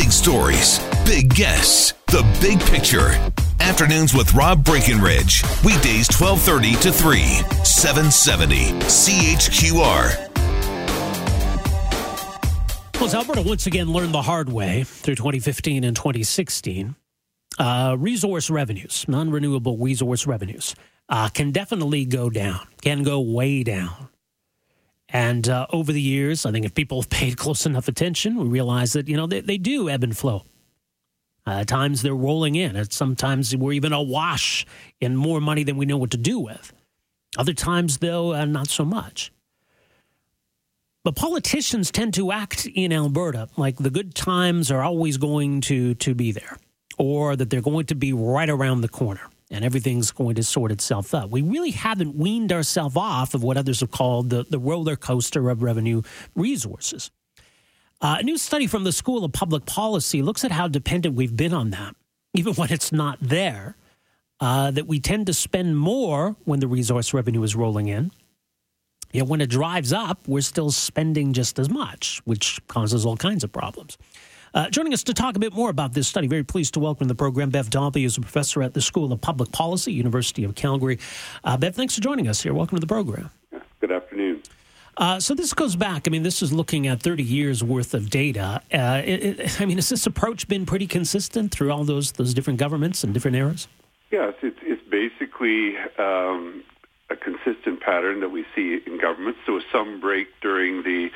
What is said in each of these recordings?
Big stories, big guests, the big picture. Afternoons with Rob Breckenridge. Weekdays 1230 to 3, 770 CHQR. Well, Alberta once again learned the hard way through 2015 and 2016, uh, resource revenues, non renewable resource revenues, uh, can definitely go down, can go way down. And uh, over the years, I think if people have paid close enough attention, we realize that, you know, they, they do ebb and flow. Uh, at times they're rolling in. At sometimes we're even awash in more money than we know what to do with. Other times, though, uh, not so much. But politicians tend to act in Alberta like the good times are always going to, to be there, or that they're going to be right around the corner and everything's going to sort itself out. We really haven't weaned ourselves off of what others have called the, the roller coaster of revenue resources. Uh, a new study from the School of Public Policy looks at how dependent we've been on that, even when it's not there. Uh, that we tend to spend more when the resource revenue is rolling in. Yet when it drives up, we're still spending just as much, which causes all kinds of problems. Uh, joining us to talk a bit more about this study, very pleased to welcome to the program Bev Dahlby, is a professor at the School of Public Policy, University of Calgary. Uh, Bev, thanks for joining us here. Welcome to the program. Good afternoon. Uh, so this goes back. I mean, this is looking at 30 years worth of data. Uh, it, it, I mean, has this approach been pretty consistent through all those those different governments and different eras? Yes, it's, it's basically um, a consistent pattern that we see in governments. There was some break during the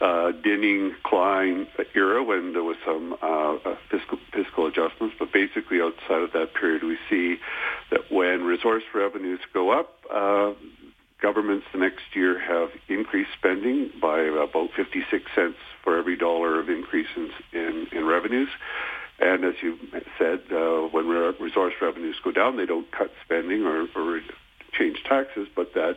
uh, Dinning-Klein era when there was some uh, uh, fiscal fiscal adjustments, but basically outside of that period, we see that when resource revenues go up, uh, governments the next year have increased spending by about 56 cents for every dollar of increase in, in, in revenues. And as you said, uh, when resource revenues go down, they don't cut spending or, or change taxes, but that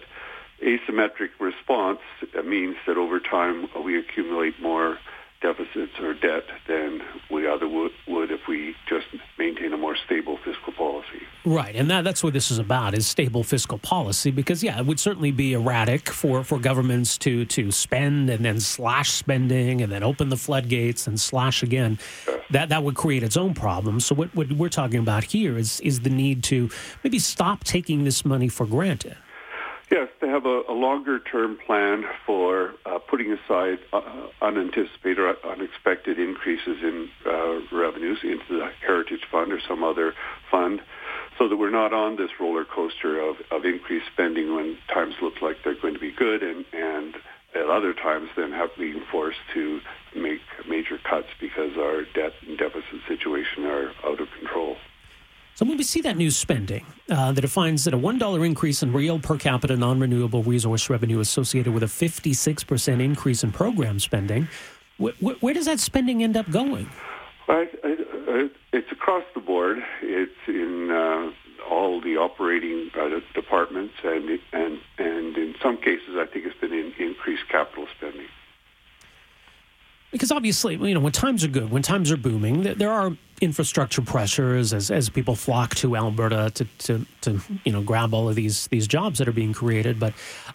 asymmetric response means that over time we accumulate more deficits or debt than we other would, would if we just maintain a more stable fiscal policy. Right, and that, that's what this is about is stable fiscal policy because yeah, it would certainly be erratic for, for governments to to spend and then slash spending and then open the floodgates and slash again. Uh, That that would create its own problems. So what, what we're talking about here is is the need to maybe stop taking this money for granted. Yes, to have a, a longer-term plan for uh, putting aside uh, unanticipated or unexpected increases in uh, revenues into the Heritage Fund or some other fund so that we're not on this roller coaster of, of increased spending when times look like they're going to be good and, and at other times then have being forced to make major cuts because our debt and deficit situation are out of control. So when we see that new spending uh, that defines that a $1 increase in real per capita non-renewable resource revenue associated with a 56% increase in program spending, wh- wh- where does that spending end up going? I, it's across the board. It's in uh, all the operating uh, departments, and and and in some cases, I think it's been in increased capital spending. Because obviously, you know, when times are good, when times are booming, there are infrastructure pressures as, as people flock to Alberta to, to, to you know grab all of these these jobs that are being created. But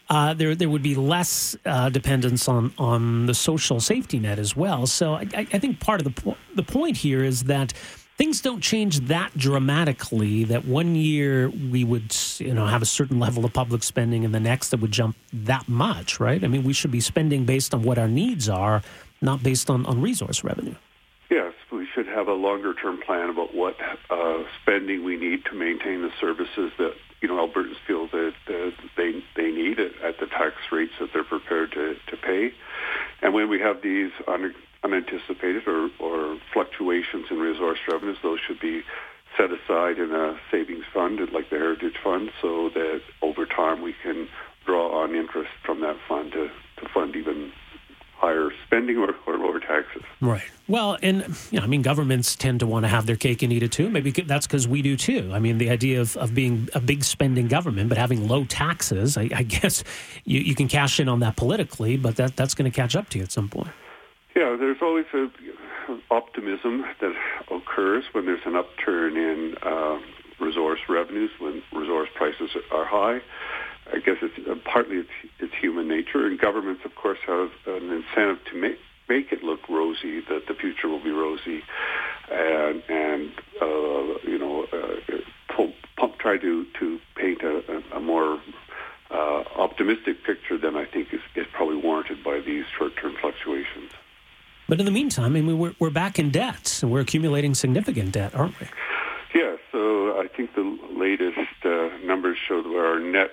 uh, there there would be less uh, dependence on on the social safety net as well. So I, I think part of the po- the point here is that things don't change that dramatically that one year we would you know have a certain level of public spending and the next it would jump that much right i mean we should be spending based on what our needs are not based on, on resource revenue. Yes, we should have a longer term plan about what uh, spending we need to maintain the services that you know Albertans feel that they they need at the tax rates that they're prepared to, to pay. And when we have these un, unanticipated or, or fluctuations in resource revenues, those should be set aside in a savings fund like the Heritage Fund so that over time we can draw on interest from that fund to, to fund even higher spending or, or lower taxes. Right. Well, and you know, I mean, governments tend to want to have their cake and eat it too. Maybe that's because we do too. I mean, the idea of, of being a big spending government but having low taxes, I, I guess you, you can cash in on that politically, but that that's going to catch up to you at some point. Yeah, there's always a optimism that occurs when there's an upturn in uh, resource revenues, when resource prices are high. I guess it's uh, partly it's, it's human nature, and governments, of course, have an incentive to make make it look rosy, that the future will be rosy, and and uh, you know, uh, pull, pump, try to to paint a, a more uh, optimistic picture than I think is, is probably warranted by these short-term fluctuations. But in the meantime, I mean, we're, we're back in debt, and we're accumulating significant debt, aren't we? Yeah, so I think the latest uh, numbers show that our net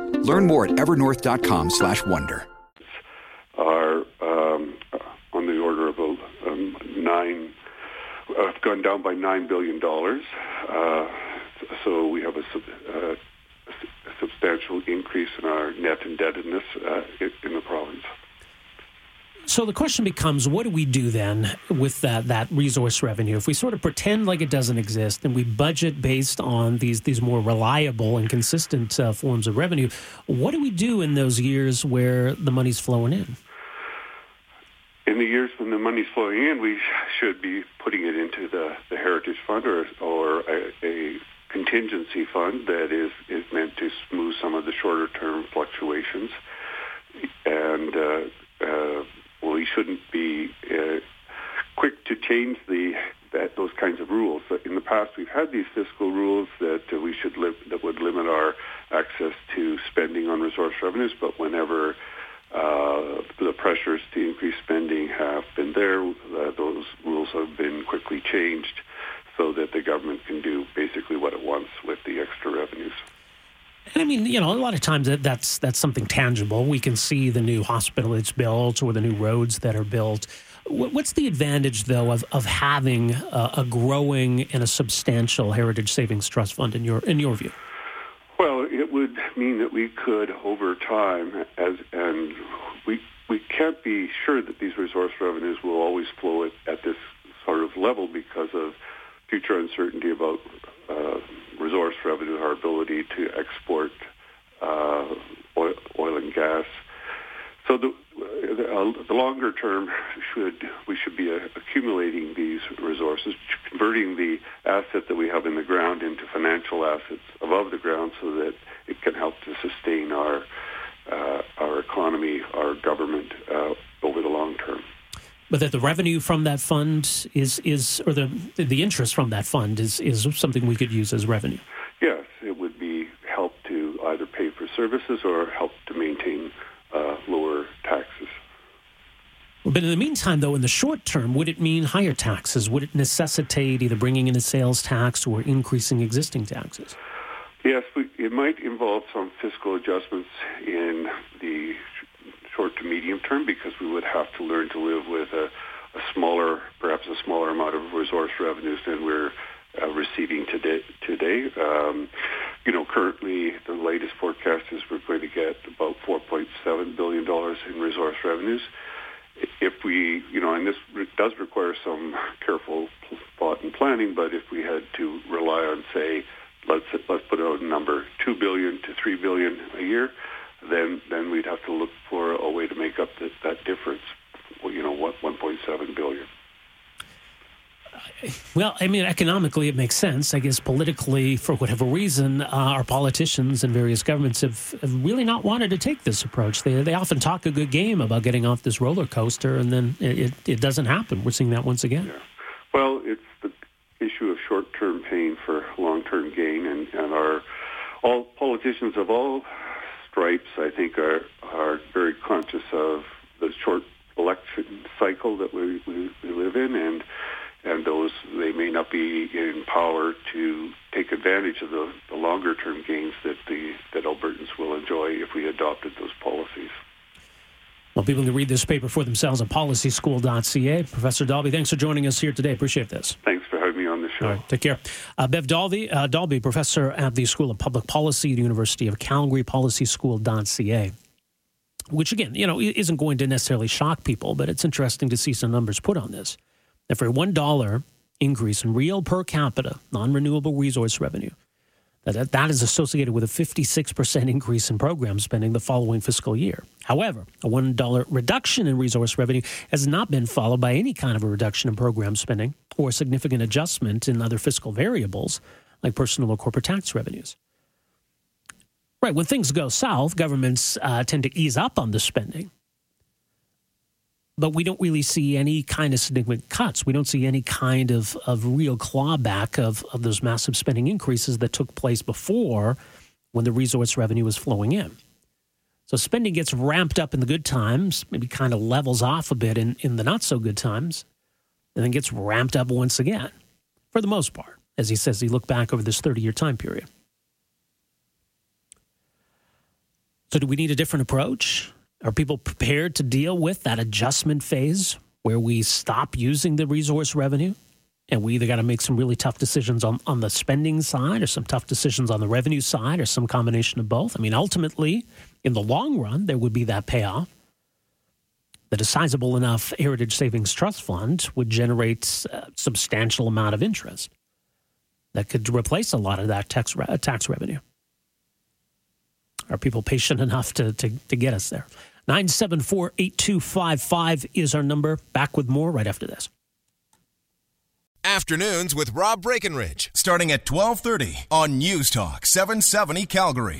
Learn more at evernorth.com slash wonder. Are um, on the order of um, nine. Uh, gone down by nine billion dollars. Uh, so we have a, uh, a, substantial increase in our net indebtedness uh, in the province. So the question becomes, what do we do then with that that resource revenue? If we sort of pretend like it doesn't exist and we budget based on these these more reliable and consistent uh, forms of revenue, what do we do in those years where the money's flowing in? In the years when the money's flowing in, we should be putting it into the, the Heritage Fund or or a, a contingency fund that is is meant to smooth some of the shorter term fluctuations and. Uh, uh, shouldn't be uh, quick to change the that those kinds of rules. In the past, we've had these fiscal rules that uh, we should li- that would limit our access to spending on resource revenues. But whenever uh, the pressures to increase spending have been there, uh, those rules have been quickly changed so that the government can do basically what it wants with the extra revenues. I mean, you know, a lot of times that, that's that's something tangible. We can see the new hospital that's built or the new roads that are built. What's the advantage, though, of, of having a, a growing and a substantial heritage savings trust fund in your in your view? Well, it would mean that we could, over time, as and we we can't be sure that these resource revenues will always flow at, at this sort of level because of future uncertainty about uh, resource revenue, our ability to export uh, oil, oil, and gas. So the, uh, the, longer term should we should be uh, accumulating these resources, converting the asset that we have in the ground into financial assets above the ground, so that it can help to sustain our uh, our economy, our government uh, over the but that the revenue from that fund is is or the the interest from that fund is is something we could use as revenue. Yes, it would be help to either pay for services or help to maintain uh, lower taxes. But in the meantime, though, in the short term, would it mean higher taxes? Would it necessitate either bringing in a sales tax or increasing existing taxes? Yes, we, it might involve some fiscal adjustments in the short to medium term because we would have to learn to live with a, a smaller, perhaps a smaller amount of resource revenues than we're uh, receiving today. Today, um, you know, currently the latest forecast is we're going to get about 4.7 billion dollars in resource revenues. If we, you know, and this does require some careful thought and planning, but if we had to rely on, say, let's let's put out a number, two billion to three billion a year, then then we'd have to look for a way to make up that, that difference. Well, you know, what 1.7 billion. Well, I mean, economically, it makes sense. I guess politically, for whatever reason, uh, our politicians and various governments have, have, really not wanted to take this approach. They, they often talk a good game about getting off this roller coaster, and then it, it doesn't happen. We're seeing that once again. Yeah. Well, it's the issue of short-term pain for long-term gain, and, and our all politicians of all stripes, I think, are are very conscious of the short election cycle that we, we, we live in, and and those they may not be in power to take advantage of the, the longer term gains that the that Albertans will enjoy if we adopted those policies. Well, people can read this paper for themselves at policyschool.ca. Professor Dahlby, thanks for joining us here today. Appreciate this. Thanks All right, take care. Uh, Bev Dahlby, uh, Dahlby, professor at the School of Public Policy at the University of Calgary, policyschool.ca. Which, again, you know, isn't going to necessarily shock people, but it's interesting to see some numbers put on this. That for a $1 increase in real per capita non renewable resource revenue, that, that is associated with a 56% increase in program spending the following fiscal year. However, a $1 reduction in resource revenue has not been followed by any kind of a reduction in program spending or significant adjustment in other fiscal variables like personal or corporate tax revenues. Right, when things go south, governments uh, tend to ease up on the spending but we don't really see any kind of significant cuts. We don't see any kind of, of real clawback of, of those massive spending increases that took place before when the resource revenue was flowing in. So spending gets ramped up in the good times, maybe kind of levels off a bit in, in the not so good times, and then gets ramped up once again, for the most part, as he says, he looked back over this 30 year time period. So, do we need a different approach? Are people prepared to deal with that adjustment phase where we stop using the resource revenue? And we either got to make some really tough decisions on, on the spending side or some tough decisions on the revenue side or some combination of both. I mean, ultimately, in the long run, there would be that payoff that a sizable enough Heritage Savings Trust Fund would generate a substantial amount of interest that could replace a lot of that tax, tax revenue. Are people patient enough to, to, to get us there? 974 8255 is our number. Back with more right after this. Afternoons with Rob Breckenridge, starting at 1230 on News Talk 770 Calgary.